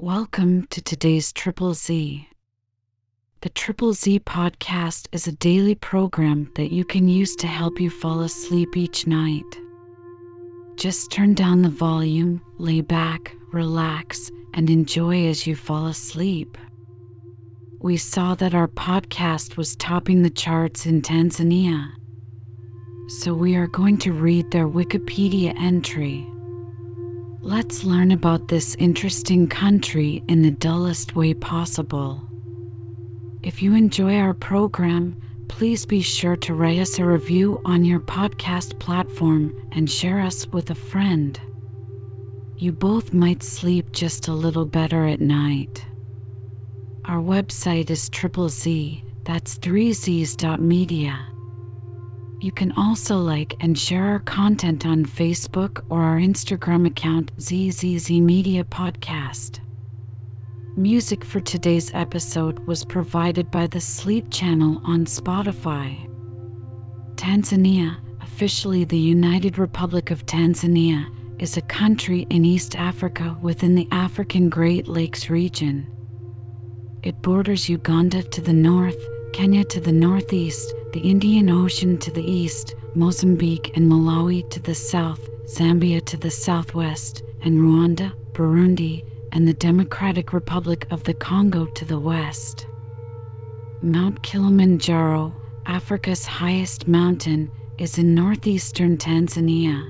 Welcome to today's Triple Z. The Triple Z podcast is a daily program that you can use to help you fall asleep each night. Just turn down the volume, lay back, relax, and enjoy as you fall asleep. We saw that our podcast was topping the charts in Tanzania. So we are going to read their Wikipedia entry. Let's learn about this interesting country in the dullest way possible. If you enjoy our program, please be sure to write us a review on your podcast platform and share us with a friend. You both might sleep just a little better at night. Our website is triple Z, that's 3z's.media. You can also like and share our content on Facebook or our Instagram account ZZZ Media Podcast. Music for today's episode was provided by the Sleep Channel on Spotify. Tanzania, officially the United Republic of Tanzania, is a country in East Africa within the African Great Lakes region. It borders Uganda to the north, Kenya to the northeast, the Indian Ocean to the east, Mozambique and Malawi to the south, Zambia to the southwest, and Rwanda, Burundi, and the Democratic Republic of the Congo to the west. Mount Kilimanjaro, Africa's highest mountain, is in northeastern Tanzania.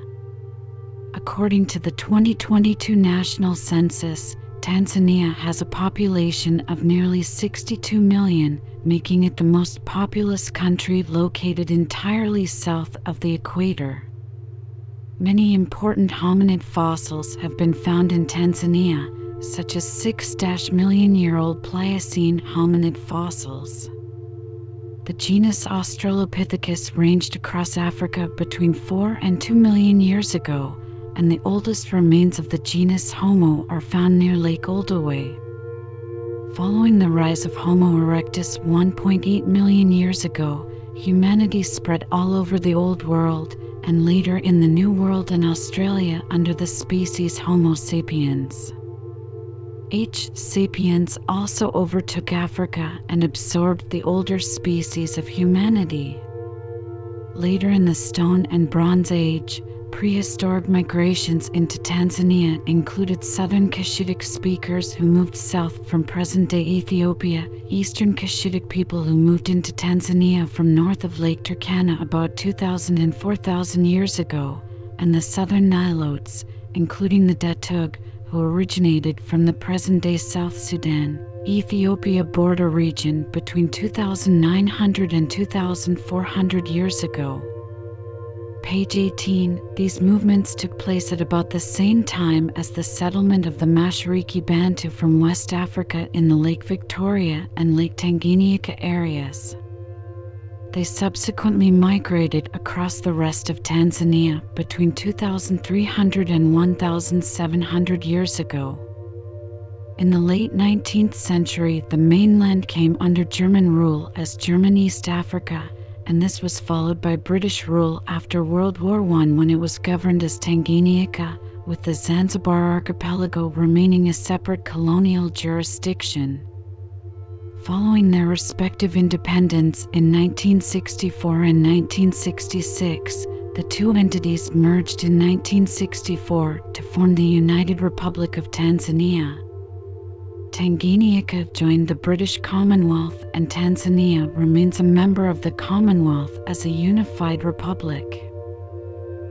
According to the 2022 National Census, Tanzania has a population of nearly 62 million, making it the most populous country located entirely south of the equator. Many important hominid fossils have been found in Tanzania, such as 6 million year old Pliocene hominid fossils. The genus Australopithecus ranged across Africa between 4 and 2 million years ago and the oldest remains of the genus Homo are found near Lake Olduvai. Following the rise of Homo erectus 1.8 million years ago, humanity spread all over the Old World and later in the New World and Australia under the species Homo sapiens. H. sapiens also overtook Africa and absorbed the older species of humanity. Later in the Stone and Bronze Age, Prehistoric migrations into Tanzania included southern Cushitic speakers who moved south from present day Ethiopia, eastern Cushitic people who moved into Tanzania from north of Lake Turkana about 2,000 and 4,000 years ago, and the southern Nilotes, including the Datoog, who originated from the present day South Sudan, Ethiopia border region between 2,900 and 2,400 years ago. Page 18 These movements took place at about the same time as the settlement of the Mashariki Bantu from West Africa in the Lake Victoria and Lake Tanganyika areas. They subsequently migrated across the rest of Tanzania between 2,300 and 1,700 years ago. In the late 19th century, the mainland came under German rule as German East Africa and this was followed by British rule after World War I when it was governed as Tanganyika, with the Zanzibar archipelago remaining a separate colonial jurisdiction. Following their respective independence in 1964 and 1966, the two entities merged in 1964 to form the United Republic of Tanzania. Tanganyika joined the British Commonwealth and Tanzania remains a member of the Commonwealth as a unified republic.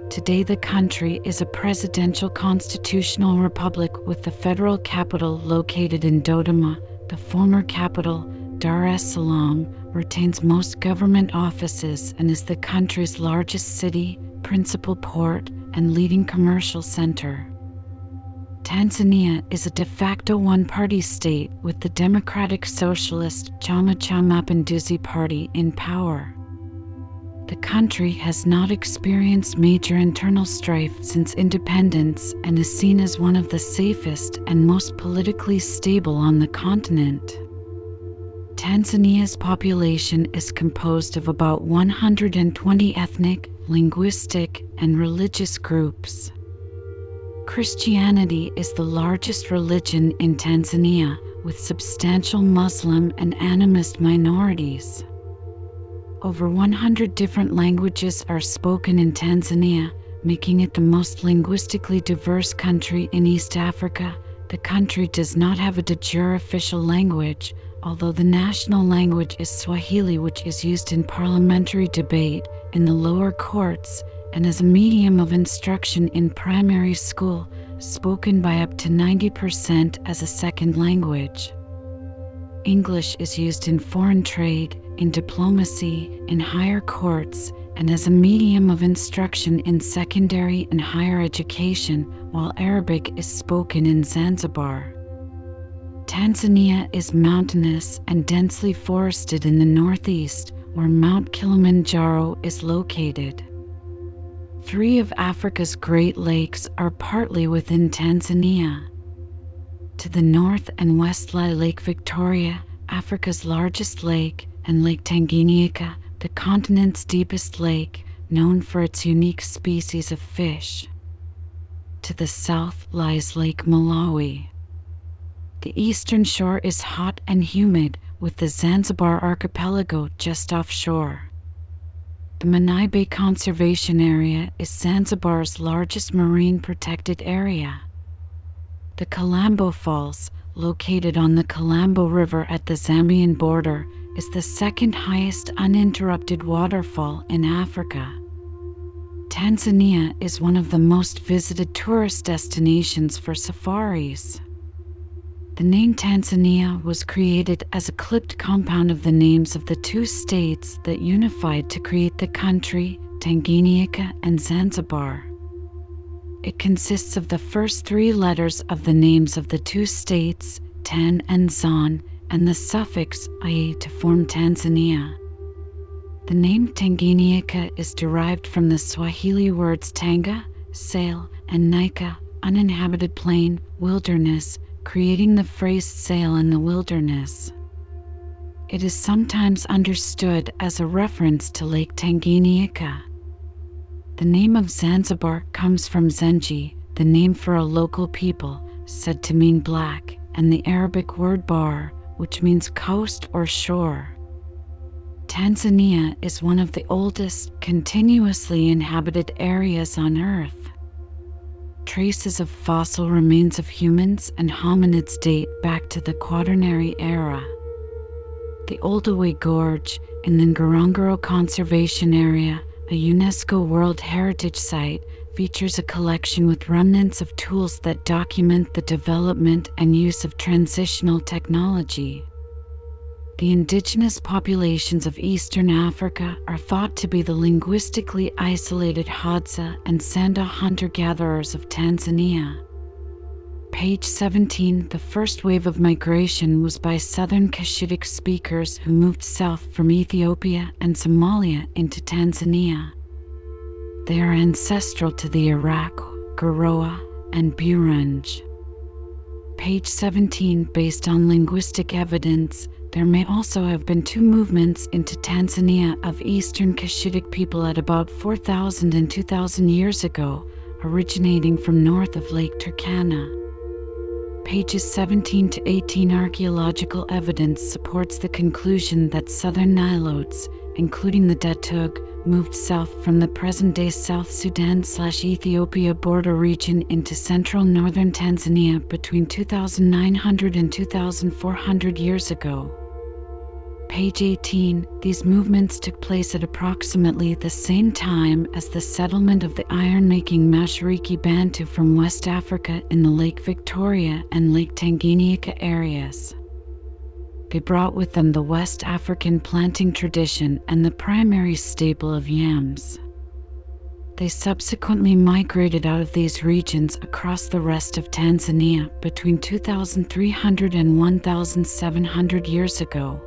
Today, the country is a presidential constitutional republic with the federal capital located in Dodoma. The former capital, Dar es Salaam, retains most government offices and is the country's largest city, principal port, and leading commercial center. Tanzania is a de facto one party state with the Democratic Socialist Chama cha Mapinduzi Party in power. The country has not experienced major internal strife since independence and is seen as one of the safest and most politically stable on the continent. Tanzania's population is composed of about 120 ethnic, linguistic, and religious groups. Christianity is the largest religion in Tanzania, with substantial Muslim and animist minorities. Over 100 different languages are spoken in Tanzania, making it the most linguistically diverse country in East Africa. The country does not have a de jure official language, although the national language is Swahili, which is used in parliamentary debate, in the lower courts, and as a medium of instruction in primary school, spoken by up to 90% as a second language. English is used in foreign trade, in diplomacy, in higher courts, and as a medium of instruction in secondary and higher education, while Arabic is spoken in Zanzibar. Tanzania is mountainous and densely forested in the northeast, where Mount Kilimanjaro is located. Three of Africa's Great Lakes are partly within Tanzania. To the north and west lie Lake Victoria, Africa's largest lake, and Lake Tanganyika, the continent's deepest lake, known for its unique species of fish. To the south lies Lake Malawi. The eastern shore is hot and humid, with the Zanzibar archipelago just offshore. The Menai Bay Conservation Area is Zanzibar's largest marine protected area. The Kalambo Falls, located on the Kalambo River at the Zambian border, is the second highest uninterrupted waterfall in Africa. Tanzania is one of the most visited tourist destinations for safaris. The name Tanzania was created as a clipped compound of the names of the two states that unified to create the country, Tanganyika and Zanzibar. It consists of the first three letters of the names of the two states, Tan and Zan, and the suffix ia to form Tanzania. The name Tanganyika is derived from the Swahili words tanga, sail, and nyika, uninhabited plain, wilderness, creating the phrase sail in the wilderness. It is sometimes understood as a reference to Lake Tanganyika. The name of Zanzibar comes from Zenji, the name for a local people, said to mean black, and the Arabic word bar, which means coast or shore. Tanzania is one of the oldest continuously inhabited areas on Earth. Traces of fossil remains of humans and hominids date back to the Quaternary era. The Olduvai Gorge in the Ngorongoro Conservation Area, a UNESCO World Heritage Site, features a collection with remnants of tools that document the development and use of transitional technology. The indigenous populations of eastern Africa are thought to be the linguistically isolated Hadza and Sanda hunter gatherers of Tanzania. Page 17 The first wave of migration was by southern Cushitic speakers who moved south from Ethiopia and Somalia into Tanzania. They are ancestral to the Iraqw, Gorowa, and Burunge. Page 17 Based on linguistic evidence, there may also have been two movements into Tanzania of Eastern Cushitic people at about 4,000 and 2,000 years ago, originating from north of Lake Turkana. Pages 17 to 18 Archaeological evidence supports the conclusion that southern Nilotes, including the Datoog, moved south from the present-day South Sudan slash Ethiopia border region into central northern Tanzania between 2,900 and 2,400 years ago. Page 18 These movements took place at approximately the same time as the settlement of the iron-making Mashariki Bantu from West Africa in the Lake Victoria and Lake Tanganyika areas. They brought with them the West African planting tradition and the primary staple of yams. They subsequently migrated out of these regions across the rest of Tanzania between 2,300 and 1,700 years ago.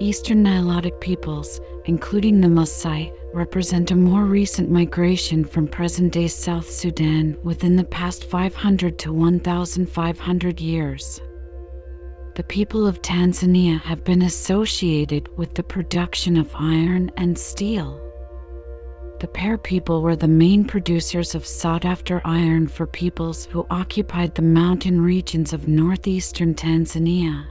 Eastern Nilotic peoples, including the Maasai, represent a more recent migration from present day South Sudan within the past 500 to 1,500 years. The people of Tanzania have been associated with the production of iron and steel. The Pare people were the main producers of sought after iron for peoples who occupied the mountain regions of northeastern Tanzania.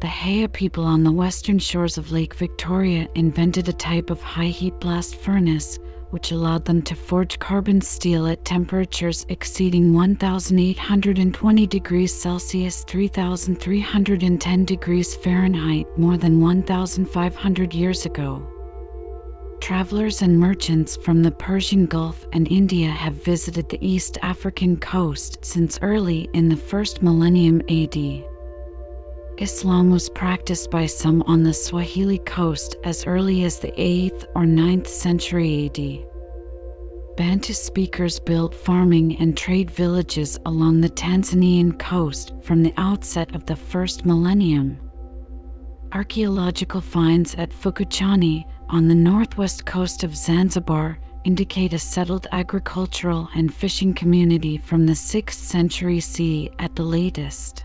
The Haya people on the western shores of Lake Victoria invented a type of high heat blast furnace which allowed them to forge carbon steel at temperatures exceeding 1820 degrees Celsius 3310 degrees Fahrenheit more than 1500 years ago. Travelers and merchants from the Persian Gulf and India have visited the East African coast since early in the first millennium AD. Islam was practiced by some on the Swahili coast as early as the 8th or 9th century AD. Bantu speakers built farming and trade villages along the Tanzanian coast from the outset of the first millennium. Archaeological finds at Fukuchani on the northwest coast of Zanzibar indicate a settled agricultural and fishing community from the 6th century CE at the latest.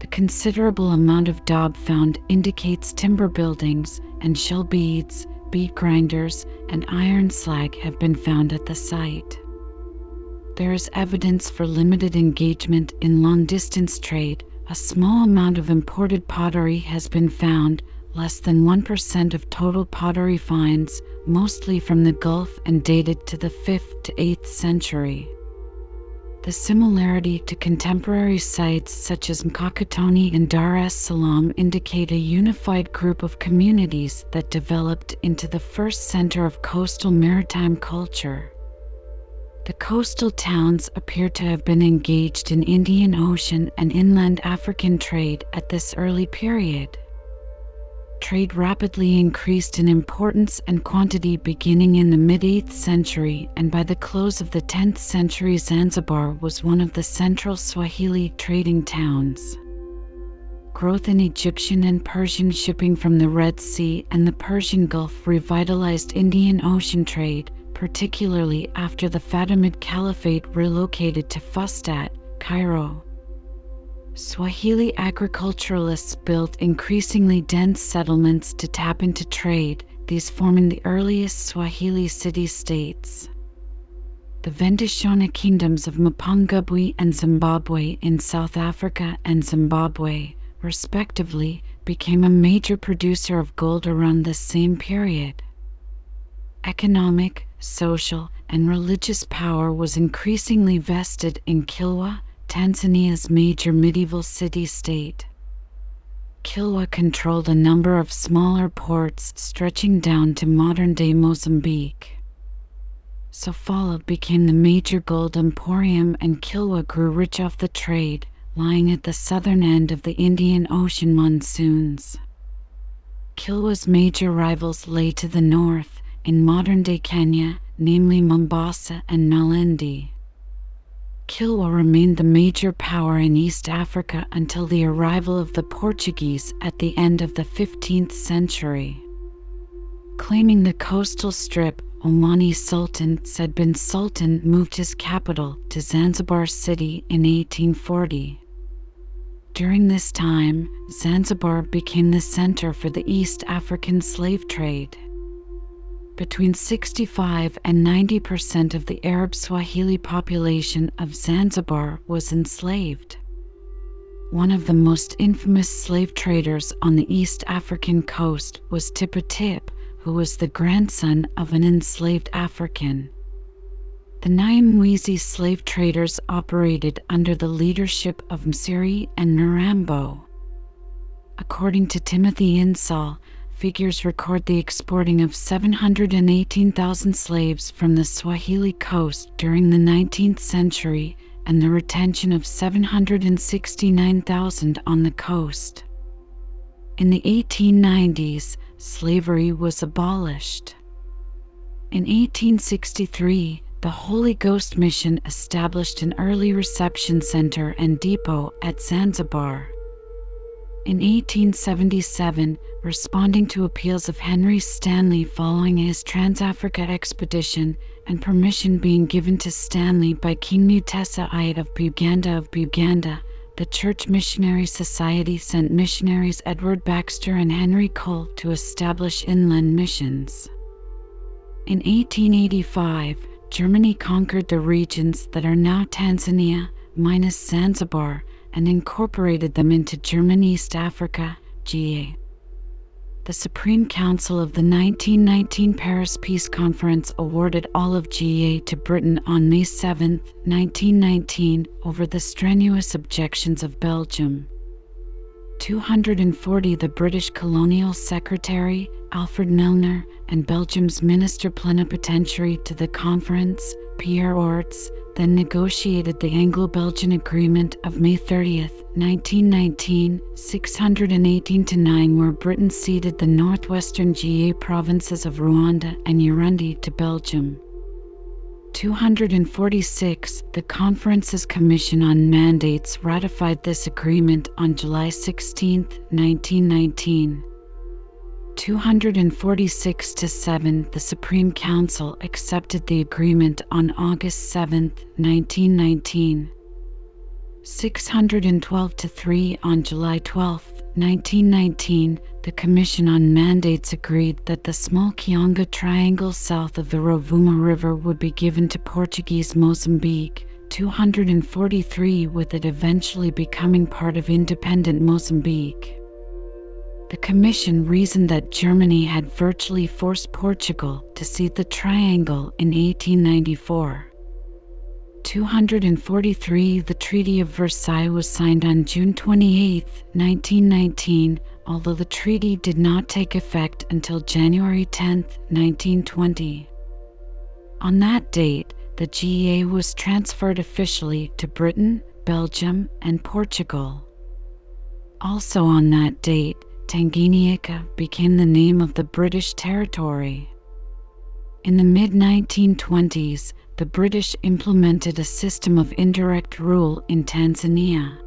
The considerable amount of daub found indicates timber buildings and shell beads, bead grinders, and iron slag have been found at the site. There is evidence for limited engagement in long distance trade. A small amount of imported pottery has been found, less than 1% of total pottery finds, mostly from the Gulf and dated to the 5th to 8th century. The similarity to contemporary sites such as Mkokotoni and Dar es Salaam indicate a unified group of communities that developed into the first center of coastal maritime culture. The coastal towns appear to have been engaged in Indian Ocean and inland African trade at this early period trade rapidly increased in importance and quantity beginning in the mid 8th century, and by the close of the 10th century, Zanzibar was one of the central Swahili trading towns. Growth in Egyptian and Persian shipping from the Red Sea and the Persian Gulf revitalized Indian Ocean trade, particularly after the Fatimid Caliphate relocated to Fustat, Cairo. Swahili agriculturalists built increasingly dense settlements to tap into trade, these forming the earliest Swahili city states. The Venda-Shona kingdoms of Mapungubwe and Zimbabwe in South Africa and Zimbabwe, respectively, became a major producer of gold around this same period. Economic, social, and religious power was increasingly vested in Kilwa, Tanzania's major medieval city-state. Kilwa controlled a number of smaller ports stretching down to modern-day Mozambique. Sofala became the major gold emporium and Kilwa grew rich off the trade, lying at the southern end of the Indian Ocean monsoons. Kilwa's major rivals lay to the north, in modern-day Kenya, namely Mombasa and Malindi. Kilwa remained the major power in East Africa until the arrival of the Portuguese at the end of the 15th century. Claiming the coastal strip, Omani Sultan Said bin Sultan moved his capital to Zanzibar City in 1840. During this time, Zanzibar became the center for the East African slave trade between 65 and 90 percent of the Arab Swahili population of Zanzibar was enslaved. One of the most infamous slave traders on the East African coast was Tippu Tip, who was the grandson of an enslaved African. The Nyamwezi slave traders operated under the leadership of Msiri and Mirambo. According to Timothy Insoll, figures record the exporting of 718,000 slaves from the Swahili coast during the 19th century and the retention of 769,000 on the coast. In the 1890s, slavery was abolished. In 1863, the Holy Ghost Mission established an early reception center and depot at Zanzibar. In 1877, responding to appeals of Henry Stanley following his Trans-Africa expedition and permission being given to Stanley by King Mutesa I of Buganda of Buganda, the Church Missionary Society sent missionaries Edward Baxter and Henry Cole to establish inland missions. In 1885, Germany conquered the regions that are now Tanzania, minus Zanzibar, and incorporated them into German East Africa, GA. The Supreme Council of the 1919 Paris Peace Conference awarded all of GA to Britain on May 7, 1919, over the strenuous objections of Belgium. 240 The British Colonial Secretary, Alfred Milner, and Belgium's Minister Plenipotentiary to the conference, Pierre Orts, then negotiated the Anglo Belgian Agreement of May 30, 1919, 618 to 9, where Britain ceded the northwestern GA provinces of Rwanda and Urundi to Belgium. 246, the Conference's Commission on Mandates ratified this agreement on July 16, 1919. 246 to 7, the Supreme Council accepted the agreement on August 7, 1919. 612 to 3 on July 12, 1919, the Commission on Mandates agreed that the small Kiunga Triangle south of the Rovuma River would be given to Portuguese Mozambique, 243 with it eventually becoming part of independent Mozambique. The Commission reasoned that Germany had virtually forced Portugal to cede the triangle in 1894. 243 The Treaty of Versailles was signed on June 28, 1919, although the treaty did not take effect until January 10, 1920. On that date, the GEA was transferred officially to Britain, Belgium, and Portugal. Also on that date, Tanganyika became the name of the British territory. In the mid 1920s, the British implemented a system of indirect rule in Tanzania.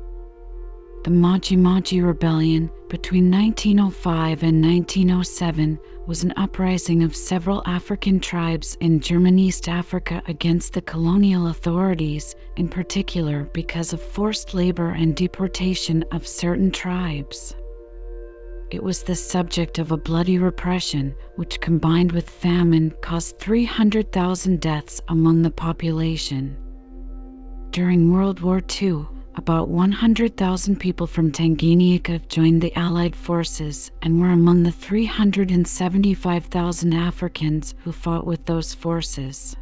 The Maji Maji Rebellion between 1905 and 1907 was an uprising of several African tribes in German East Africa against the colonial authorities, in particular because of forced labor and deportation of certain tribes. It was the subject of a bloody repression, which combined with famine caused 300,000 deaths among the population. During World War II, about 100,000 people from Tanganyika joined the Allied forces and were among the 375,000 Africans who fought with those forces.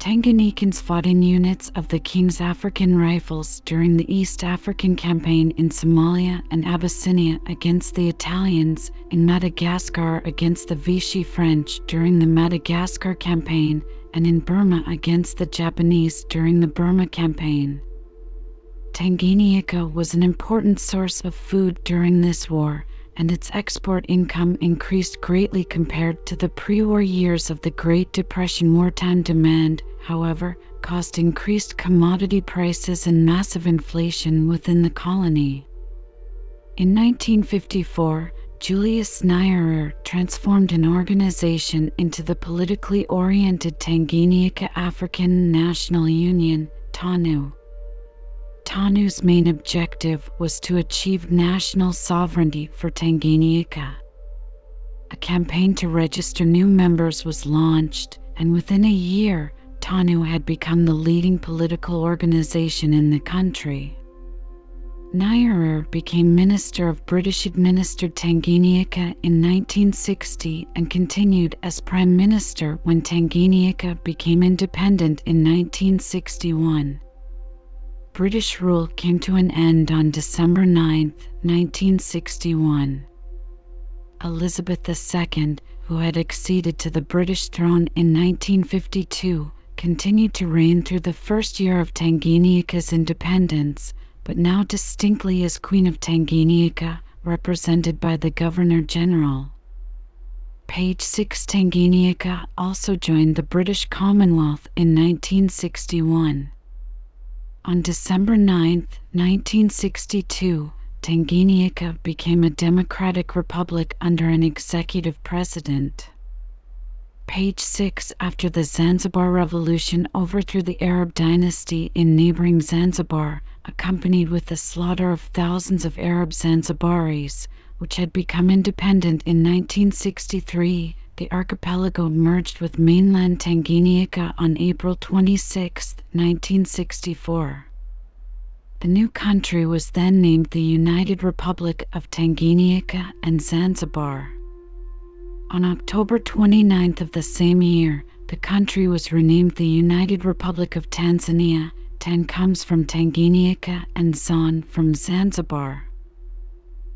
Tanganyikans fought in units of the King's African Rifles during the East African Campaign in Somalia and Abyssinia against the Italians, in Madagascar against the Vichy French during the Madagascar Campaign, and in Burma against the Japanese during the Burma Campaign. Tanganyika was an important source of food during this war, and its export income increased greatly compared to the pre war years of the Great Depression. Wartime demand, however, caused increased commodity prices and massive inflation within the colony. In 1954, Julius Nyerere transformed an organization into the politically oriented Tanganyika African National Union, TANU. TANU's main objective was to achieve national sovereignty for Tanganyika. A campaign to register new members was launched, and within a year, TANU had become the leading political organization in the country. Nyerere became Minister of British administered Tanganyika in 1960 and continued as Prime Minister when Tanganyika became independent in 1961. British rule came to an end on December 9, 1961. Elizabeth II, who had acceded to the British throne in 1952, continued to reign through the first year of Tanganyika's independence, but now distinctly as Queen of Tanganyika, represented by the Governor General. Page 6 Tanganyika also joined the British Commonwealth in 1961. On December 9, 1962, Tanganyika became a democratic republic under an executive president. Page 6 After the Zanzibar Revolution overthrew the Arab dynasty in neighboring Zanzibar, accompanied with the slaughter of thousands of Arab Zanzibaris, which had become independent in 1963, the archipelago merged with mainland Tanganyika on April 26, 1964. The new country was then named the United Republic of Tanganyika and Zanzibar. On October 29 of the same year, the country was renamed the United Republic of Tanzania. Tan comes from Tanganyika and Zan from Zanzibar.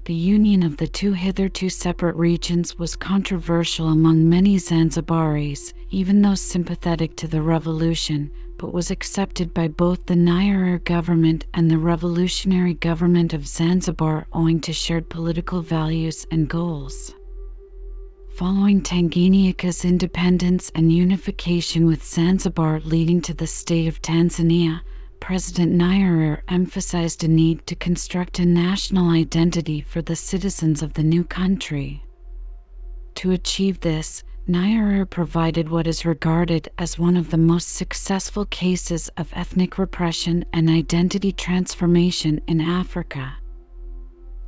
The union of the two hitherto separate regions was controversial among many Zanzibaris, even those sympathetic to the revolution, but was accepted by both the Nyerere government and the revolutionary government of Zanzibar owing to shared political values and goals. Following Tanganyika's independence and unification with Zanzibar leading to the state of Tanzania, President Nyerere emphasized a need to construct a national identity for the citizens of the new country. To achieve this, Nyerere provided what is regarded as one of the most successful cases of ethnic repression and identity transformation in Africa.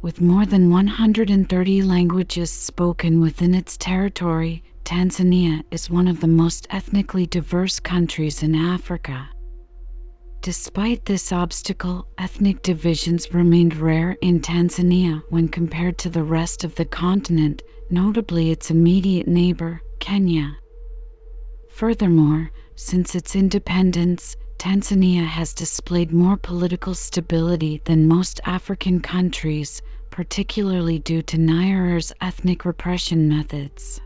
With more than 130 languages spoken within its territory, Tanzania is one of the most ethnically diverse countries in Africa. Despite this obstacle, ethnic divisions remained rare in Tanzania when compared to the rest of the continent, notably its immediate neighbor, Kenya. Furthermore, since its independence, Tanzania has displayed more political stability than most African countries, particularly due to Nyerere's ethnic repression methods.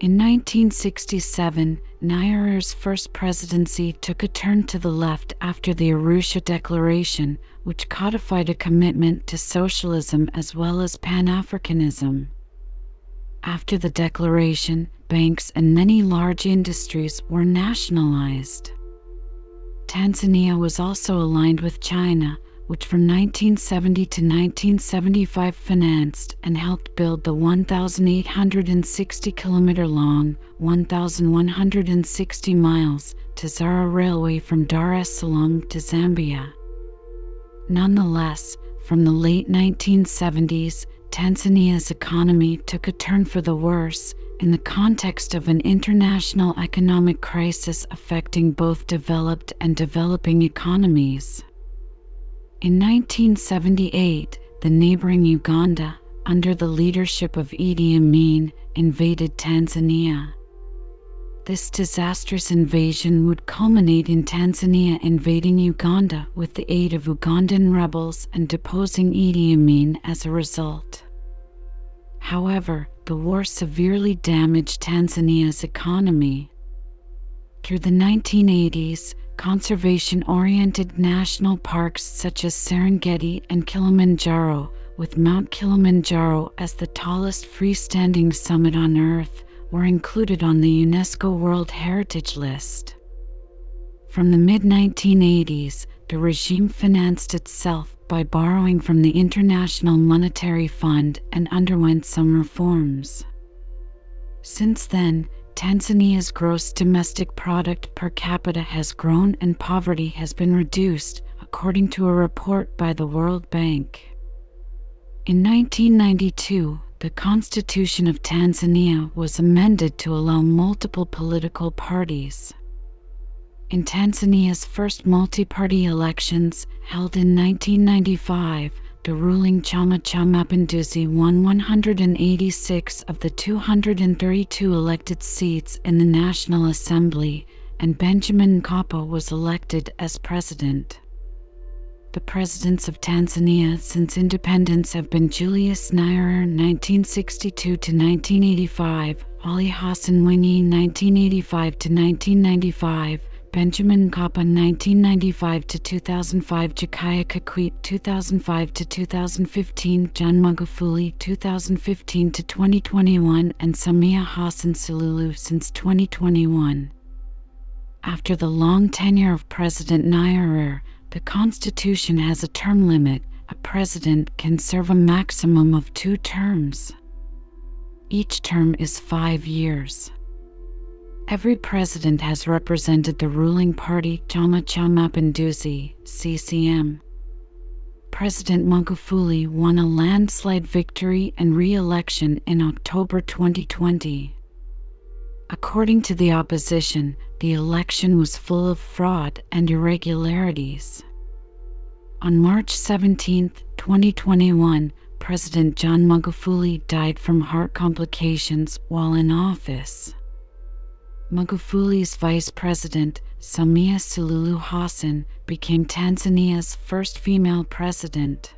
In 1967, Nyerere's first presidency took a turn to the left after the Arusha Declaration, which codified a commitment to socialism as well as Pan Africanism. After the declaration, banks and many large industries were nationalized. Tanzania was also aligned with China, which from 1970 to 1975 financed and helped build the 1,860 kilometer long, 1,160 miles Tazara Railway from Dar es Salaam to Zambia. Nonetheless, from the late 1970s, Tanzania's economy took a turn for the worse in the context of an international economic crisis affecting both developed and developing economies. In 1978, the neighboring Uganda, under the leadership of Idi Amin, invaded Tanzania. This disastrous invasion would culminate in Tanzania invading Uganda with the aid of Ugandan rebels and deposing Idi Amin as a result. However, the war severely damaged Tanzania's economy. Through the 1980s, conservation oriented national parks such as Serengeti and Kilimanjaro, with Mount Kilimanjaro as the tallest freestanding summit on Earth, were included on the UNESCO World Heritage List. From the mid 1980s, the regime financed itself by borrowing from the International Monetary Fund and underwent some reforms. Since then, Tanzania's gross domestic product per capita has grown and poverty has been reduced, according to a report by the World Bank. In 1992, the Constitution of Tanzania was amended to allow multiple political parties. In Tanzania's first multi-party elections, held in 1995, the ruling Chama cha Mapinduzi won 186 of the 232 elected seats in the National Assembly, and Benjamin Mkapa was elected as president. The presidents of Tanzania since independence have been Julius Nyerere (1962 to 1985), Ali Hassan Mwinyi (1985 to 1995), Benjamin Mkapa 1995 to 2005 Jakaya Kikwete 2005 to 2015 John Magufuli 2015 to 2021 and Samia Hassan Suluhu since 2021 After the long tenure of President Nyerere the constitution has a term limit. A president can serve a maximum of 2 terms. Each term is 5 years Every president has represented the ruling party Chama cha Mapinduzi (CCM). President Magufuli won a landslide victory and re-election in October 2020. According to the opposition, the election was full of fraud and irregularities. On March 17, 2021, President John Magufuli died from heart complications while in office. Magufuli's vice president, Samia Suluhu Hassan, became Tanzania's first female president.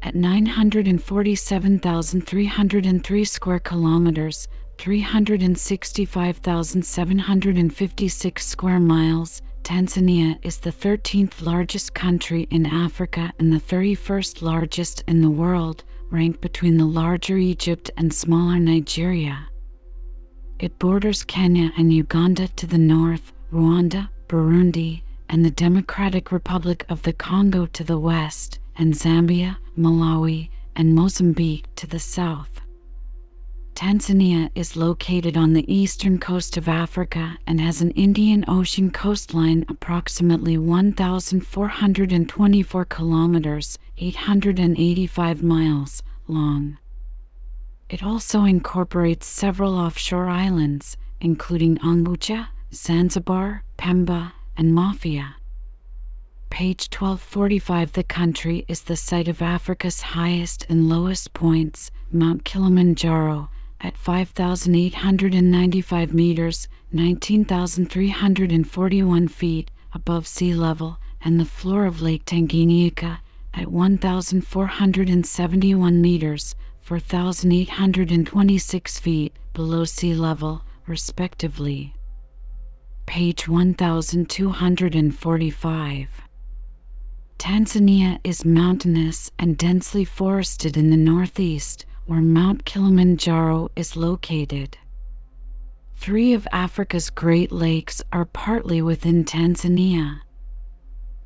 At 947,303 square kilometers, 365,756 square miles, Tanzania is the 13th largest country in Africa and the 31st largest in the world, ranked between the larger Egypt and smaller Nigeria. It borders Kenya and Uganda to the north, Rwanda, Burundi, and the Democratic Republic of the Congo to the west, and Zambia, Malawi, and Mozambique to the south. Tanzania is located on the eastern coast of Africa and has an Indian Ocean coastline approximately 1,424 kilometers, 885 miles long. It also incorporates several offshore islands, including Unguja, Zanzibar, Pemba, and Mafia. Page 1245 The country is the site of Africa's highest and lowest points, Mount Kilimanjaro, at 5,895 meters, 19,341 feet above sea level, and the floor of Lake Tanganyika at 1,471 meters, 4,826 feet below sea level, respectively. Page 1245. Tanzania is mountainous and densely forested in the northeast, where Mount Kilimanjaro is located. Three of Africa's Great Lakes are partly within Tanzania.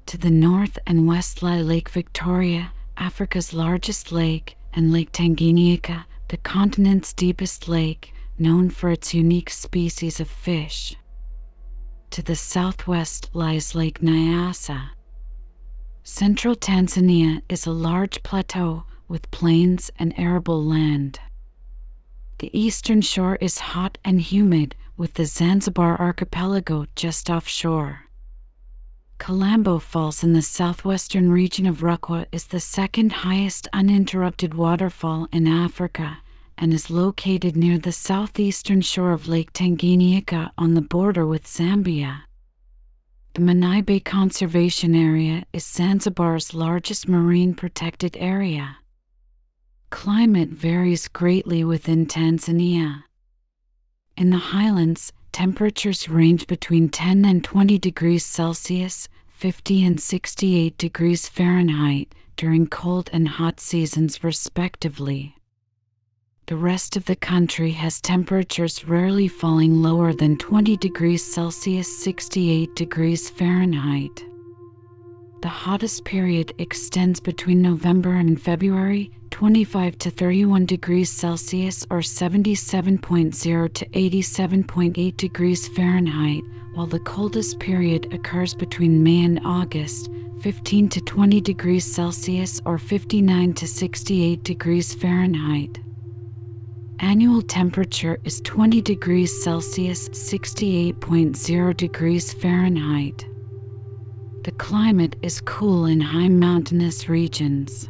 To the north and west lie Lake Victoria, Africa's largest lake, and Lake Tanganyika, the continent's deepest lake, known for its unique species of fish. To the southwest lies Lake Nyasa. Central Tanzania is a large plateau with plains and arable land. The eastern shore is hot and humid, with the Zanzibar archipelago just offshore. Kalambo Falls in the southwestern region of Rukwa is the second highest uninterrupted waterfall in Africa and is located near the southeastern shore of Lake Tanganyika on the border with Zambia. The Menai Bay Conservation Area is Zanzibar's largest marine protected area. Climate varies greatly within Tanzania. In the highlands, temperatures range between 10 and 20 degrees Celsius, 50 and 68 degrees Fahrenheit during cold and hot seasons, respectively. The rest of the country has temperatures rarely falling lower than 20 degrees Celsius, 68 degrees Fahrenheit. The hottest period extends between November and February, 25 to 31 degrees Celsius or 77.0 to 87.8 degrees Fahrenheit, while the coldest period occurs between May and August, 15 to 20 degrees Celsius or 59 to 68 degrees Fahrenheit. Annual temperature is 20 degrees Celsius, 68.0 degrees Fahrenheit. The climate is cool in high mountainous regions.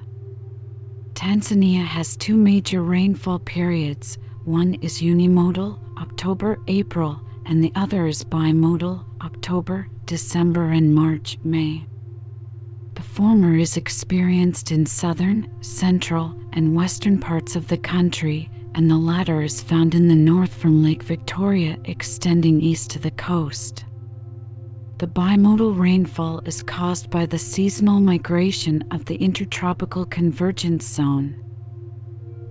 Tanzania has two major rainfall periods. One is unimodal, October April, and the other is bimodal, October December and March May. The former is experienced in southern, central, and western parts of the country, and the latter is found in the north from Lake Victoria extending east to the coast. The bimodal rainfall is caused by the seasonal migration of the Intertropical Convergence Zone.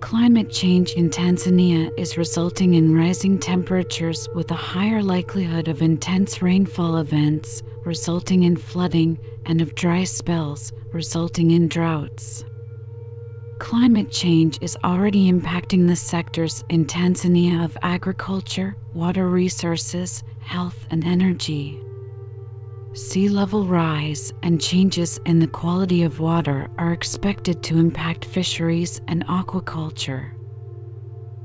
Climate change in Tanzania is resulting in rising temperatures with a higher likelihood of intense rainfall events, resulting in flooding, and of dry spells, resulting in droughts. Climate change is already impacting the sectors in Tanzania of agriculture, water resources, health, and energy. Sea level rise and changes in the quality of water are expected to impact fisheries and aquaculture.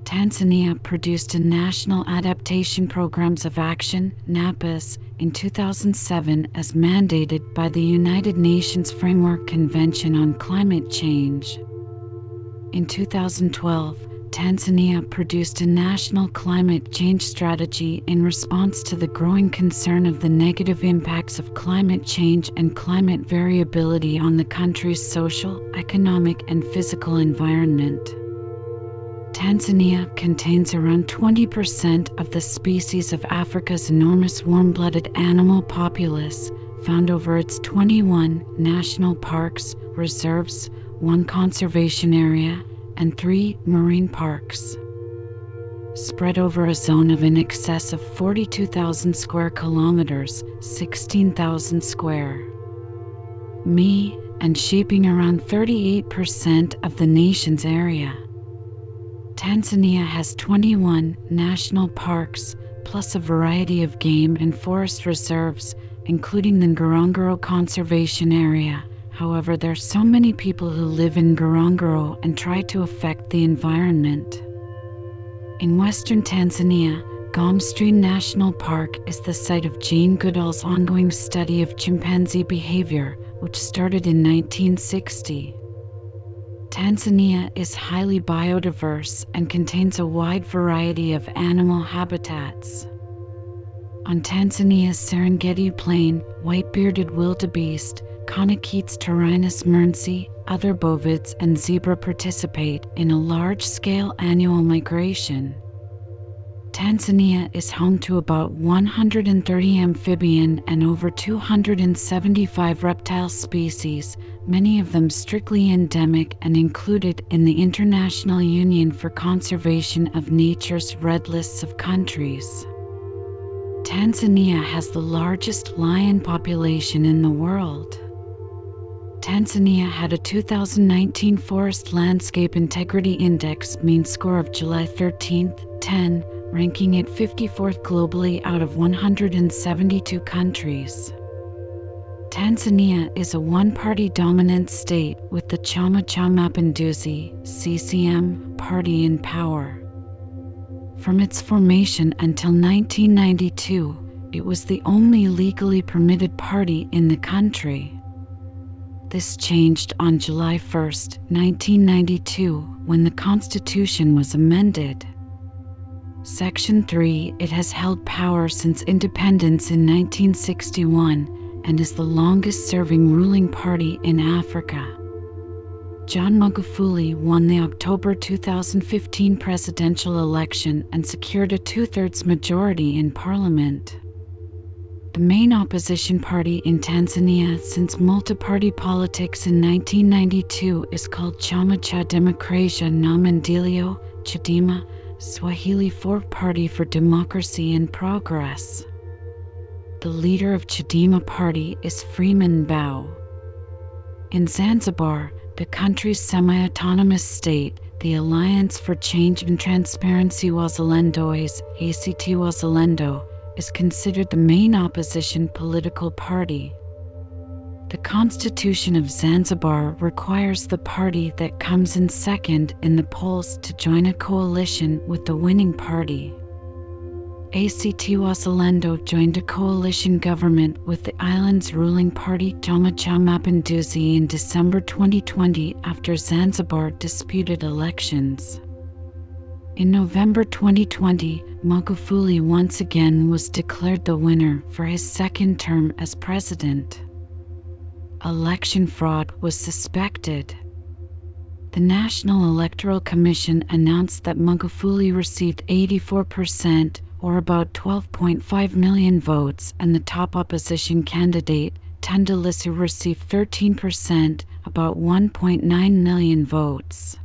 Tanzania produced a National Adaptation Programs of Action NAPAS in 2007 as mandated by the United Nations Framework Convention on Climate Change. In 2012, Tanzania produced a national climate change strategy in response to the growing concern of the negative impacts of climate change and climate variability on the country's social, economic, and physical environment. Tanzania contains around 20% of the species of Africa's enormous warm blooded animal populace, found over its 21 national parks, reserves, one conservation area, and three marine parks. Spread over a zone of in excess of 42,000 square kilometers, 16,000 square mi, and shaping around 38% of the nation's area. Tanzania has 21 national parks, plus a variety of game and forest reserves, including the Ngorongoro Conservation Area, However, there are so many people who live in Ngorongoro and try to affect the environment. In western Tanzania, Gombe National Park is the site of Jane Goodall's ongoing study of chimpanzee behavior, which started in 1960. Tanzania is highly biodiverse and contains a wide variety of animal habitats. On Tanzania's Serengeti Plain, white-bearded wildebeest, Connochaetes taurinus mearnsi, other bovids, and zebra participate in a large scale annual migration. Tanzania is home to about 130 amphibian and over 275 reptile species, many of them strictly endemic and included in the International Union for Conservation of Nature's Red Lists of Countries. Tanzania has the largest lion population in the world. Tanzania had a 2019 Forest Landscape Integrity Index mean score of July 13, 10, ranking it 54th globally out of 172 countries. Tanzania is a one-party dominant state with the Chama cha Mapinduzi (CCM) party in power. From its formation until 1992, it was the only legally permitted party in the country. This changed on July 1, 1992, when the Constitution was amended. Section 3 It has held power since independence in 1961 and is the longest serving ruling party in Africa. John Magufuli won the October 2015 presidential election and secured a two thirds majority in parliament. The main opposition party in Tanzania since multi-party politics in 1992 is called Chama cha Demokrasia na Maendeleo, Chadema, Swahili for Party for Democracy and Progress. The leader of Chadema party is Freeman Mbowe. In Zanzibar, the country's semi-autonomous state, the Alliance for Change and Transparency Wazalendo's ACT Wazalendo is considered the main opposition political party. The Constitution of Zanzibar requires the party that comes in second in the polls to join a coalition with the winning party. ACT Wazalendo joined a coalition government with the island's ruling party Chama cha Mapinduzi in December 2020 after Zanzibar disputed elections. In November 2020, Magufuli once again was declared the winner for his second term as president. Election fraud was suspected. The National Electoral Commission announced that Magufuli received 84%, or about 12.5 million votes, and the top opposition candidate, Tundu received 13%, about 1.9 million votes.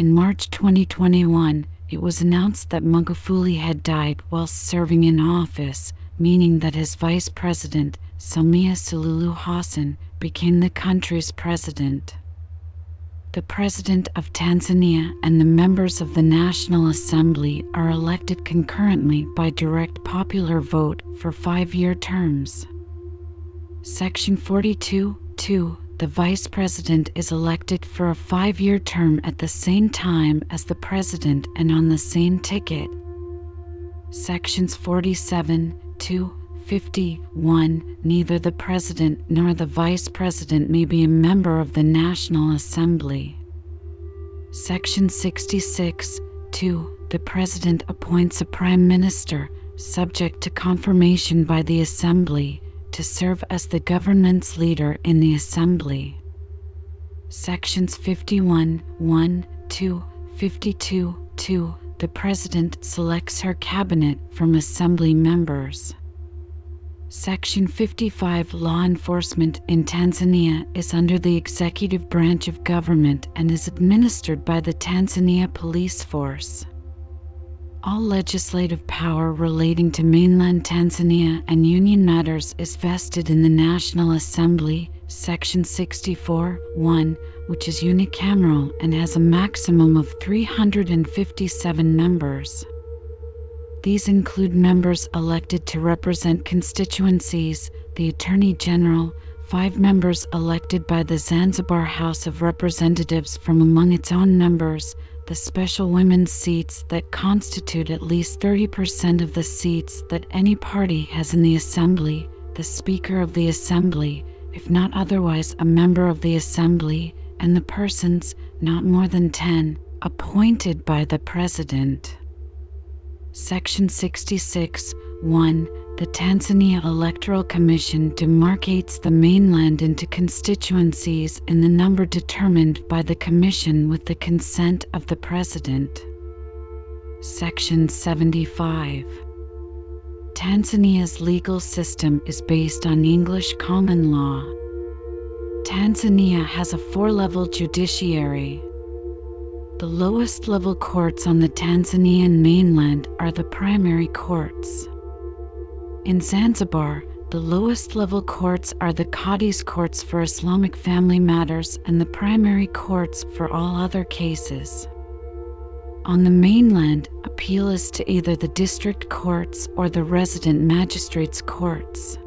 In March 2021, it was announced that Magufuli had died while serving in office, meaning that his vice president, Samia Suluhu Hassan, became the country's president. The President of Tanzania and the members of the National Assembly are elected concurrently by direct popular vote for five year terms. Section 42 2 the Vice President is elected for a five year term at the same time as the President and on the same ticket. Sections 47 to 51 Neither the President nor the Vice President may be a member of the National Assembly. Section 66 2. The President appoints a Prime Minister, subject to confirmation by the Assembly to serve as the government's leader in the Assembly. Sections 51, 1, 2, 52, 2. The President selects her cabinet from Assembly members. Section 55 Law enforcement in Tanzania is under the executive branch of government and is administered by the Tanzania Police Force. All legislative power relating to mainland Tanzania and union matters is vested in the National Assembly, Section 64 1, which is unicameral and has a maximum of 357 members. These include members elected to represent constituencies, the Attorney General, five members elected by the Zanzibar House of Representatives from among its own members, the special women's seats that constitute at least 30% of the seats that any party has in the Assembly, the Speaker of the Assembly, if not otherwise a member of the Assembly, and the persons, not more than 10, appointed by the President. Section 66 1. The Tanzania Electoral Commission demarcates the mainland into constituencies in the number determined by the Commission with the consent of the President. Section 75 Tanzania's legal system is based on English common law. Tanzania has a four level judiciary. The lowest level courts on the Tanzanian mainland are the primary courts. In Zanzibar, the lowest level courts are the Qadis courts for Islamic family matters and the primary courts for all other cases. On the mainland, appeal is to either the district courts or the resident magistrates' courts.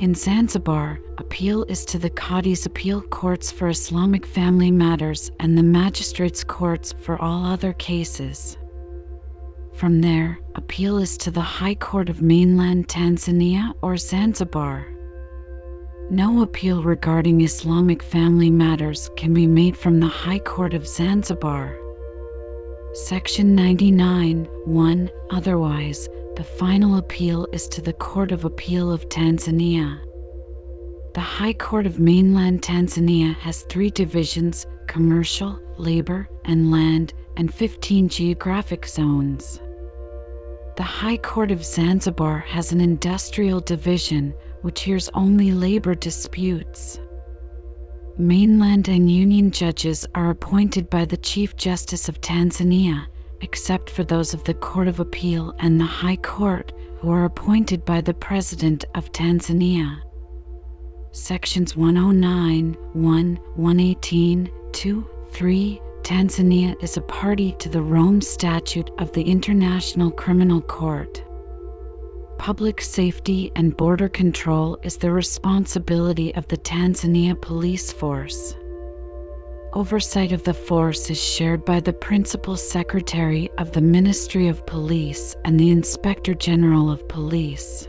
In Zanzibar, appeal is to the Qadi's appeal courts for Islamic family matters and the magistrates' courts for all other cases. From there, appeal is to the High Court of mainland Tanzania or Zanzibar. No appeal regarding Islamic family matters can be made from the High Court of Zanzibar. Section 99 1. Otherwise, the final appeal is to the Court of Appeal of Tanzania. The High Court of mainland Tanzania has three divisions commercial, labor, and land, and 15 geographic zones. The High Court of Zanzibar has an industrial division which hears only labor disputes. Mainland and union judges are appointed by the Chief Justice of Tanzania except for those of the Court of Appeal and the High Court, who are appointed by the President of Tanzania. Sections 109, 1, 118, 2, 3 Tanzania is a party to the Rome Statute of the International Criminal Court. Public safety and border control is the responsibility of the Tanzania Police Force. Oversight of the force is shared by the Principal Secretary of the Ministry of Police and the Inspector General of Police.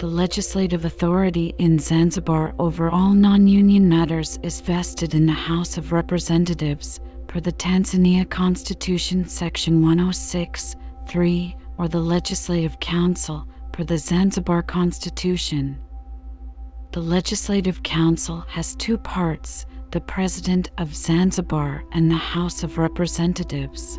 The legislative authority in Zanzibar over all non union matters is vested in the House of Representatives per the Tanzania Constitution, Section 106 3, or the Legislative Council per the Zanzibar Constitution. The Legislative Council has two parts the President of Zanzibar and the House of Representatives.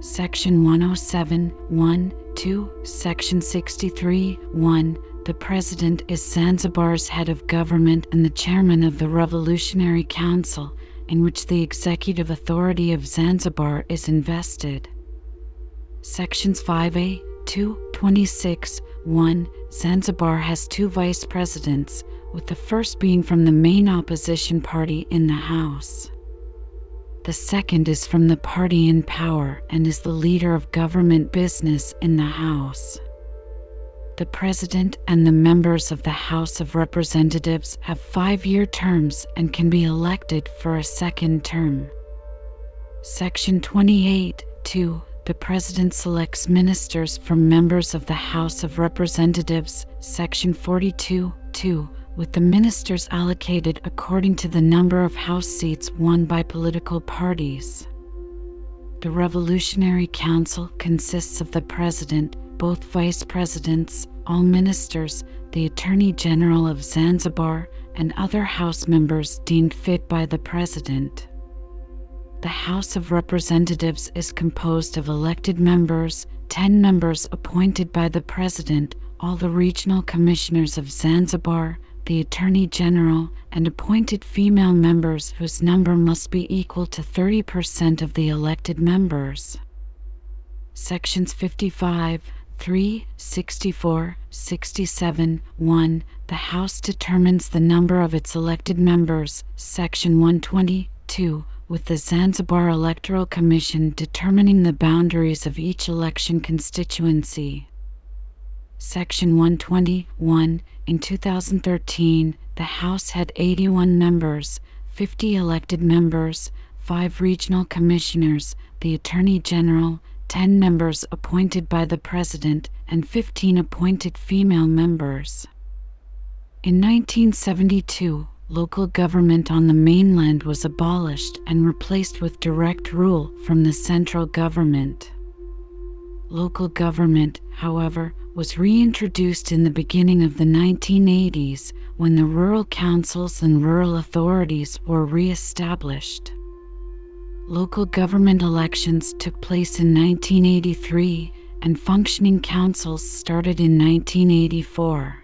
Section 107 1 2 Section 63 1 The President is Zanzibar's head of government and the chairman of the Revolutionary Council, in which the executive authority of Zanzibar is invested. Sections 5a 2 26 1 Zanzibar has two vice presidents with the first being from the main opposition party in the House. The second is from the party in power and is the leader of government business in the House. the President and the members of the House of Representatives have five year terms and can be elected for a second term. Section 28 2. The President selects ministers from members of the House of Representatives. Section 42 2. With the ministers allocated according to the number of House seats won by political parties. The Revolutionary Council consists of the President, both vice presidents, all ministers, the Attorney General of Zanzibar, and other House members deemed fit by the President. The House of Representatives is composed of elected members, 10 members appointed by the President, all the regional commissioners of Zanzibar, the Attorney General, and appointed female members whose number must be equal to 30% of the elected members. Sections 55, 3, 64, 67, 1. The House determines the number of its elected members. Section 122, with the Zanzibar Electoral Commission determining the boundaries of each election constituency. Section 121. In 2013, the House had 81 members, 50 elected members, 5 regional commissioners, the Attorney General, 10 members appointed by the President, and 15 appointed female members. In 1972, local government on the mainland was abolished and replaced with direct rule from the central government. Local government, however, was reintroduced in the beginning of the 1980s when the rural councils and rural authorities were re established. Local government elections took place in 1983 and functioning councils started in 1984.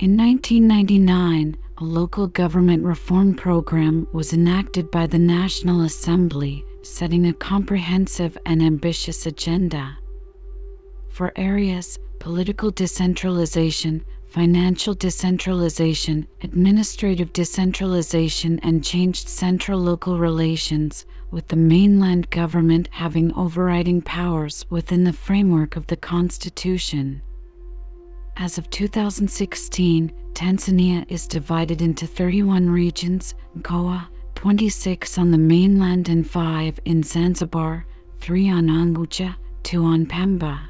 In 1999, a local government reform program was enacted by the National Assembly, setting a comprehensive and ambitious agenda. For areas, political decentralization, financial decentralization, administrative decentralization, and changed central local relations, with the mainland government having overriding powers within the framework of the Constitution. As of 2016, Tanzania is divided into 31 regions, Goa, 26 on the mainland and 5 in Zanzibar, 3 on Unguja, 2 on Pemba.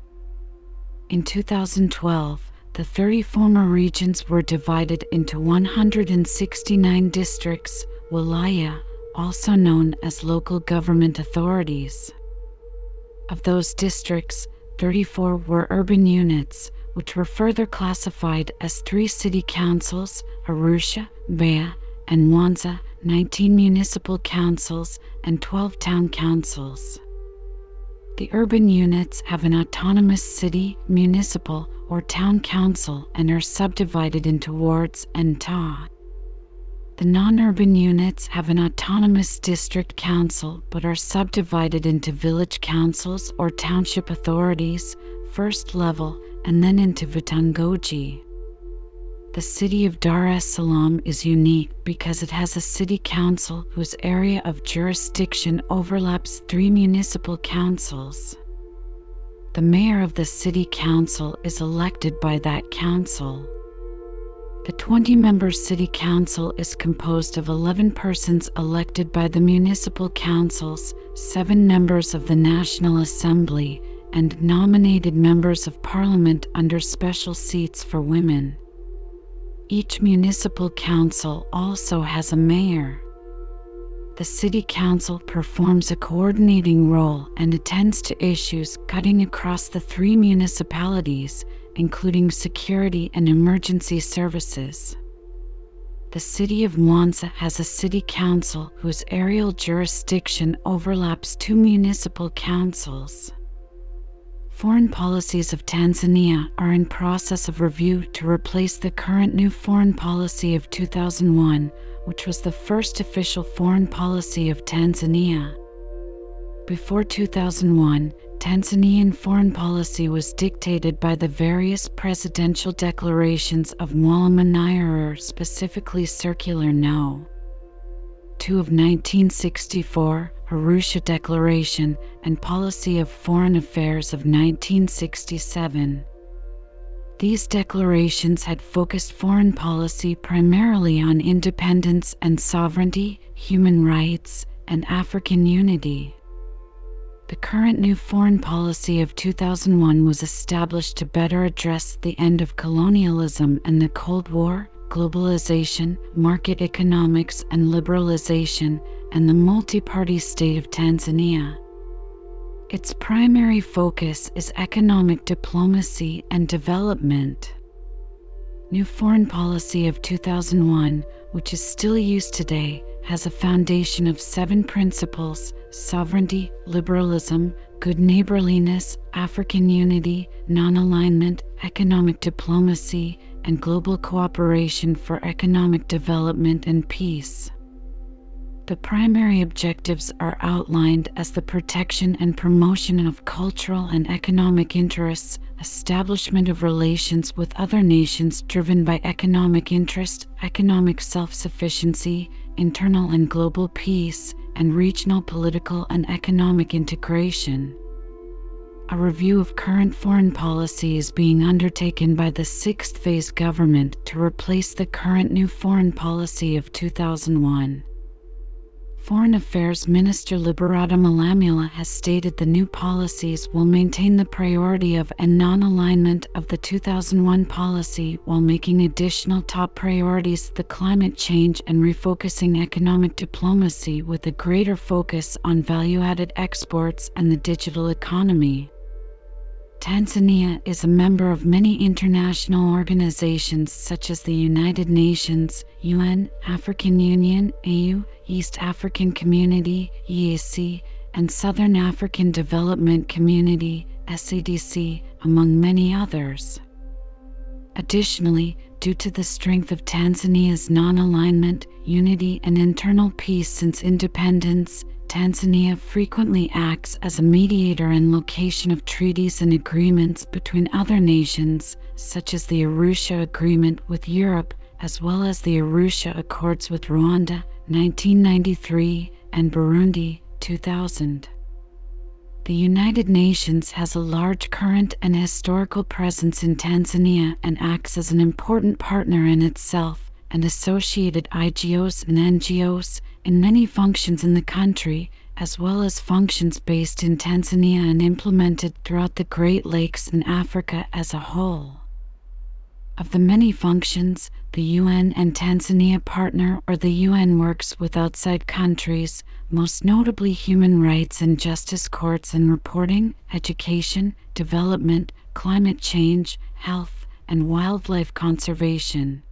In 2012, the 30 former regions were divided into 169 districts, wilaya, also known as local government authorities. Of those districts, 34 were urban units, which were further classified as three city councils Arusha, Mbeya, and Mwanza, 19 municipal councils, and 12 town councils. The urban units have an autonomous city, municipal, or town council and are subdivided into wards and taa. The non urban units have an autonomous district council but are subdivided into village councils or township authorities, first level, and then into vitongoji. The city of Dar es Salaam is unique because it has a city council whose area of jurisdiction overlaps three municipal councils. The mayor of the city council is elected by that council. The 20 member city council is composed of 11 persons elected by the municipal councils, 7 members of the National Assembly, and nominated members of parliament under special seats for women. Each municipal council also has a mayor. The City Council performs a coordinating role and attends to issues cutting across the three municipalities, including security and emergency services. The City of Mwanza has a City Council whose aerial jurisdiction overlaps two municipal councils. Foreign policies of Tanzania are in process of review to replace the current new foreign policy of 2001, which was the first official foreign policy of Tanzania. Before 2001, Tanzanian foreign policy was dictated by the various presidential declarations of Mwalimu Nyerere, specifically Circular No. 2 of 1964, Arusha Declaration, and Policy of Foreign Affairs of 1967. These declarations had focused foreign policy primarily on independence and sovereignty, human rights, and African unity. The current new foreign policy of 2001 was established to better address the end of colonialism and the Cold War, globalization, market economics and liberalization, and the multi party state of Tanzania. Its primary focus is economic diplomacy and development. New Foreign Policy of 2001, which is still used today, has a foundation of seven principles sovereignty, liberalism, good neighborliness, African unity, non alignment, economic diplomacy, and global cooperation for economic development and peace. The primary objectives are outlined as the protection and promotion of cultural and economic interests, establishment of relations with other nations driven by economic interest, economic self sufficiency, internal and global peace, and regional political and economic integration. A review of current foreign policy is being undertaken by the Sixth Phase government to replace the current new foreign policy of 2001. Foreign Affairs Minister Liberata Mulamula has stated the new policies will maintain the priority of and non alignment of the 2001 policy while making additional top priorities the climate change and refocusing economic diplomacy with a greater focus on value added exports and the digital economy. Tanzania is a member of many international organizations such as the United Nations, UN, African Union, AU, East African Community, EAC, and Southern African Development Community, SADC, among many others. Additionally, due to the strength of Tanzania's non alignment, unity, and internal peace since independence, Tanzania frequently acts as a mediator and location of treaties and agreements between other nations, such as the Arusha Agreement with Europe, as well as the Arusha Accords with Rwanda, 1993, and Burundi, 2000. The United Nations has a large current and historical presence in Tanzania and acts as an important partner in itself and associated IGOs and NGOs in many functions in the country, as well as functions based in Tanzania and implemented throughout the Great Lakes and Africa as a whole. Of the many functions, the UN and Tanzania partner or the UN works with outside countries, most notably human rights and justice courts and reporting, education, development, climate change, health, and wildlife conservation.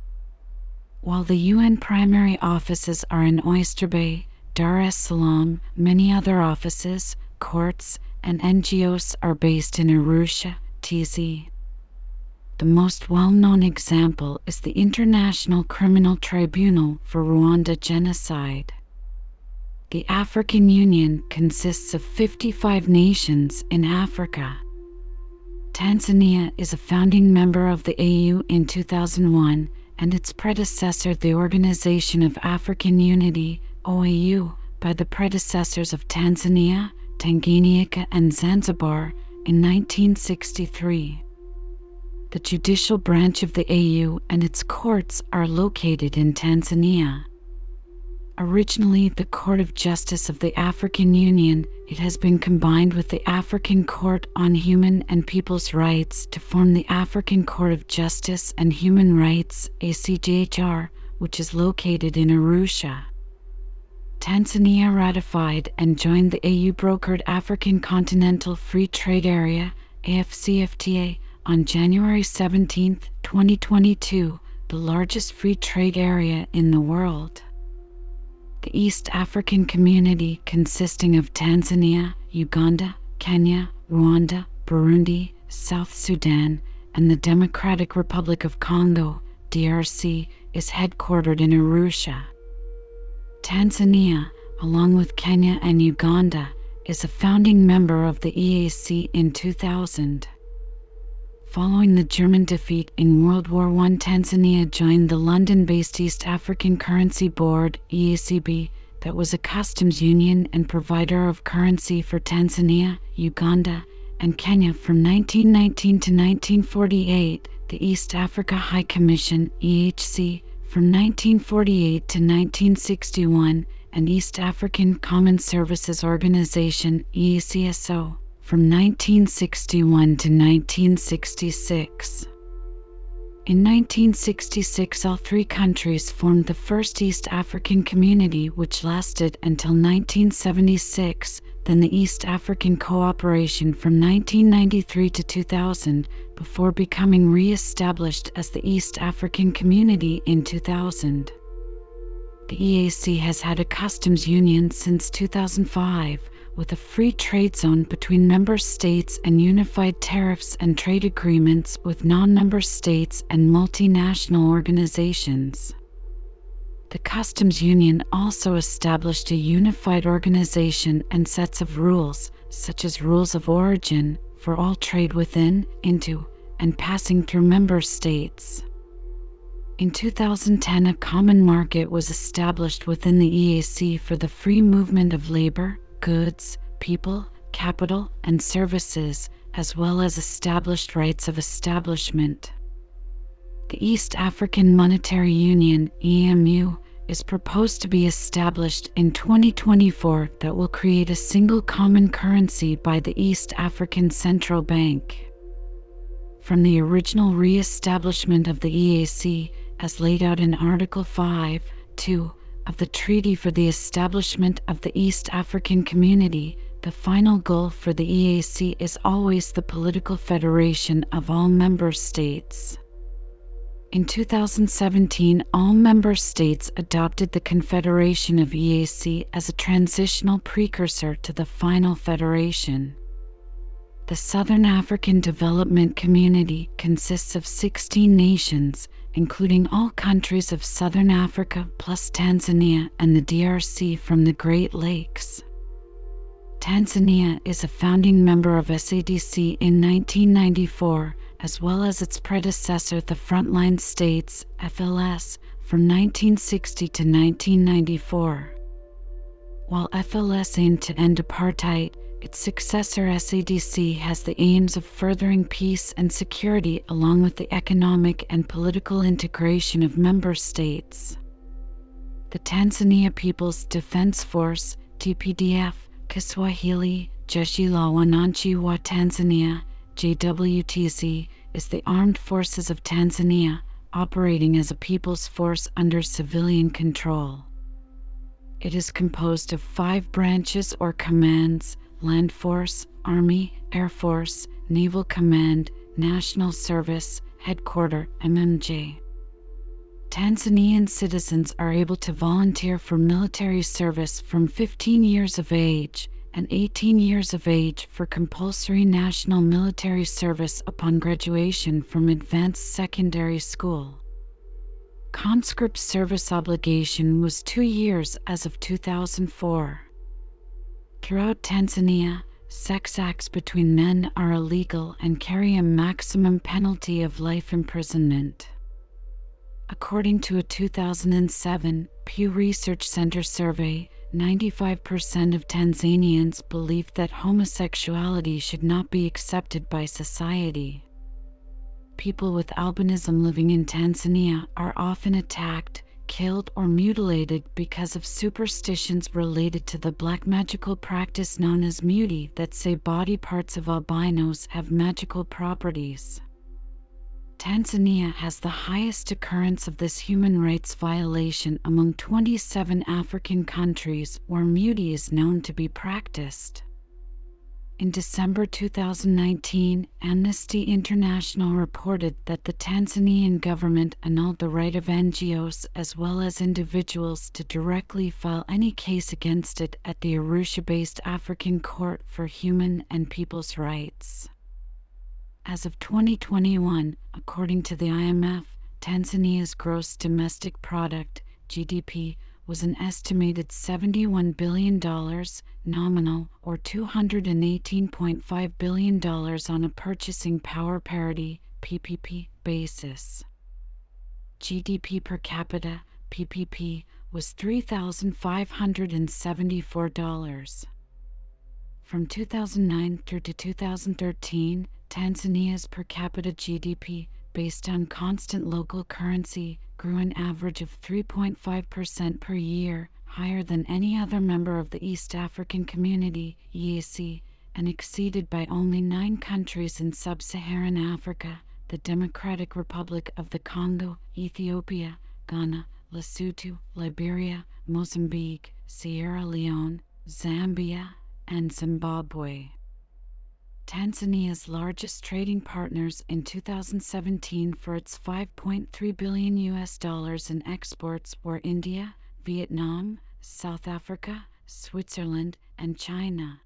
While the UN primary offices are in Oyster Bay, Dar es Salaam, many other offices, courts, and NGOs are based in Arusha, TZ. The most well known example is the International Criminal Tribunal for Rwanda Genocide. The African Union consists of 55 nations in Africa. Tanzania is a founding member of the AU in 2001 and its predecessor, the Organization of African Unity, OAU, by the predecessors of Tanzania, Tanganyika, and Zanzibar in 1963. The judicial branch of the AU and its courts are located in Tanzania. Originally the Court of Justice of the African Union, it has been combined with the African Court on Human and People's Rights to form the African Court of Justice and Human Rights, ACJHR, which is located in Arusha. Tanzania ratified and joined the AU brokered African Continental Free Trade Area, AFCFTA, on January 17, 2022, the largest free trade area in the world the East African Community consisting of Tanzania, Uganda, Kenya, Rwanda, Burundi, South Sudan, and the Democratic Republic of Congo, DRC, is headquartered in Arusha. Tanzania, along with Kenya and Uganda, is a founding member of the EAC in 2000. Following the German defeat in World War I, Tanzania joined the London based East African Currency Board (EACB), that was a customs union and provider of currency for Tanzania, Uganda, and Kenya from 1919 to 1948. the East Africa High Commission EHC from 1948 to 1961 and East African Common Services Organization EACSO from 1961 to 1966. In 1966, all three countries formed the first East African Community, which lasted until 1976, then the East African Cooperation from 1993 to 2000, before becoming re established as the East African Community in 2000. The EAC has had a customs union since 2005 with a free trade zone between member states and unified tariffs and trade agreements with non member states and multinational organizations. The Customs Union also established a unified organization and sets of rules, such as rules of origin, for all trade within, into, and passing through member states. In 2010, a common market was established within the EAC for the free movement of labor, goods, people, capital, and services, as well as established rights of establishment. The East African Monetary Union EMU is proposed to be established in 2024 that will create a single common currency by the East African Central Bank. From the original re establishment of the EAC, as laid out in Article 5 2 of the Treaty for the Establishment of the East African Community, the final goal for the EAC is always the political federation of all member states. In 2017, all member states adopted the Confederation of EAC as a transitional precursor to the final federation. The Southern African Development Community consists of 16 nations, including all countries of southern Africa plus Tanzania and the DRC from the Great Lakes. Tanzania is a founding member of SADC in 1994, as well as its predecessor, the Frontline States FLS, from 1960 to 1994. While FLS aimed to end apartheid, its successor SADC has the aims of furthering peace and security along with the economic and political integration of member states. The Tanzania People's Defense Force, TPDF, Kiswahili, Jeshi la Wananchi wa Tanzania, JWTZ, is the Armed Forces of Tanzania, operating as a people's force under civilian control. It is composed of five branches or commands Land Force, Army, Air Force, Naval Command, National Service, Headquarter, MMJ. Tanzanian citizens are able to volunteer for military service from 15 years of age and 18 years of age for compulsory national military service upon graduation from advanced secondary school. Conscript service obligation was two years as of 2004. Throughout Tanzania, sex acts between men are illegal and carry a maximum penalty of life imprisonment. According to a 2007 Pew Research Center survey, 95% of Tanzanians believe that homosexuality should not be accepted by society. People with albinism living in Tanzania are often attacked, killed or mutilated because of superstitions related to the black magical practice known as muti that say body parts of albinos have magical properties. Tanzania has the highest occurrence of this human rights violation among 27 African countries where muti is known to be practiced. In December 2019, Amnesty International reported that the Tanzanian government annulled the right of NGOs as well as individuals to directly file any case against it at the Arusha based African Court for Human and People's Rights. As of 2021, according to the IMF, Tanzania's gross domestic product, GDP, was an estimated $71 billion nominal or $218.5 billion on a purchasing power parity PPP basis. GDP per capita PPP was $3,574. From 2009 through to 2013, Tanzania's per capita GDP based on constant local currency, grew an average of 3.5% per year, higher than any other member of the East African Community (EAC), and exceeded by only nine countries in sub-Saharan Africa the Democratic Republic of the Congo, Ethiopia, Ghana, Lesotho, Liberia, Mozambique, Sierra Leone, Zambia, and Zimbabwe. Tanzania's largest trading partners in 2017 for its 5.3 billion US dollars in exports were India, Vietnam, South Africa, Switzerland, and China.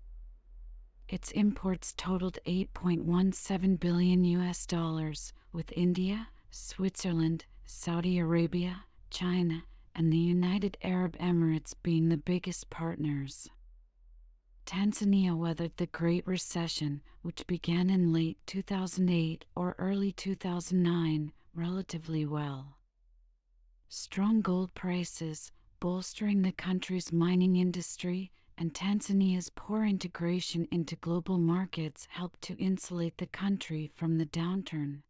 Its imports totaled 8.17 billion US dollars, with India, Switzerland, Saudi Arabia, China, and the United Arab Emirates being the biggest partners. Tanzania weathered the Great Recession, which began in late 2008 or early 2009, relatively well. Strong gold prices, bolstering the country's mining industry, and Tanzania's poor integration into global markets helped to insulate the country from the downturn.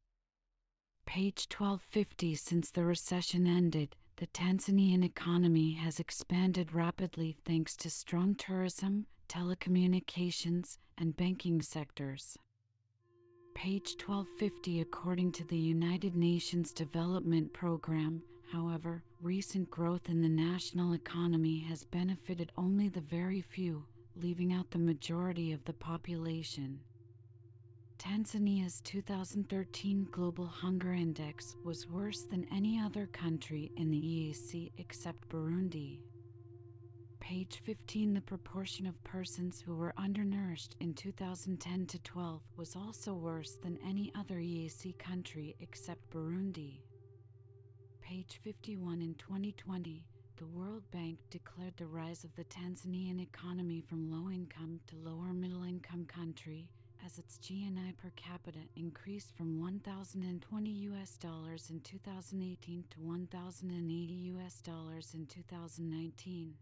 Page 1250 Since the recession ended, the Tanzanian economy has expanded rapidly thanks to strong tourism, telecommunications, and banking sectors. Page 1250 According to the United Nations Development Programme, however, recent growth in the national economy has benefited only the very few, leaving out the majority of the population. Tanzania's 2013 Global Hunger Index was worse than any other country in the EAC except Burundi. Page 15 The proportion of persons who were undernourished in 2010 to 12 was also worse than any other EAC country except Burundi. Page 51 In 2020, the World Bank declared the rise of the Tanzanian economy from low income to lower middle income country as its GNI per capita increased from 1020 US dollars in 2018 to 1080 US dollars in 2019.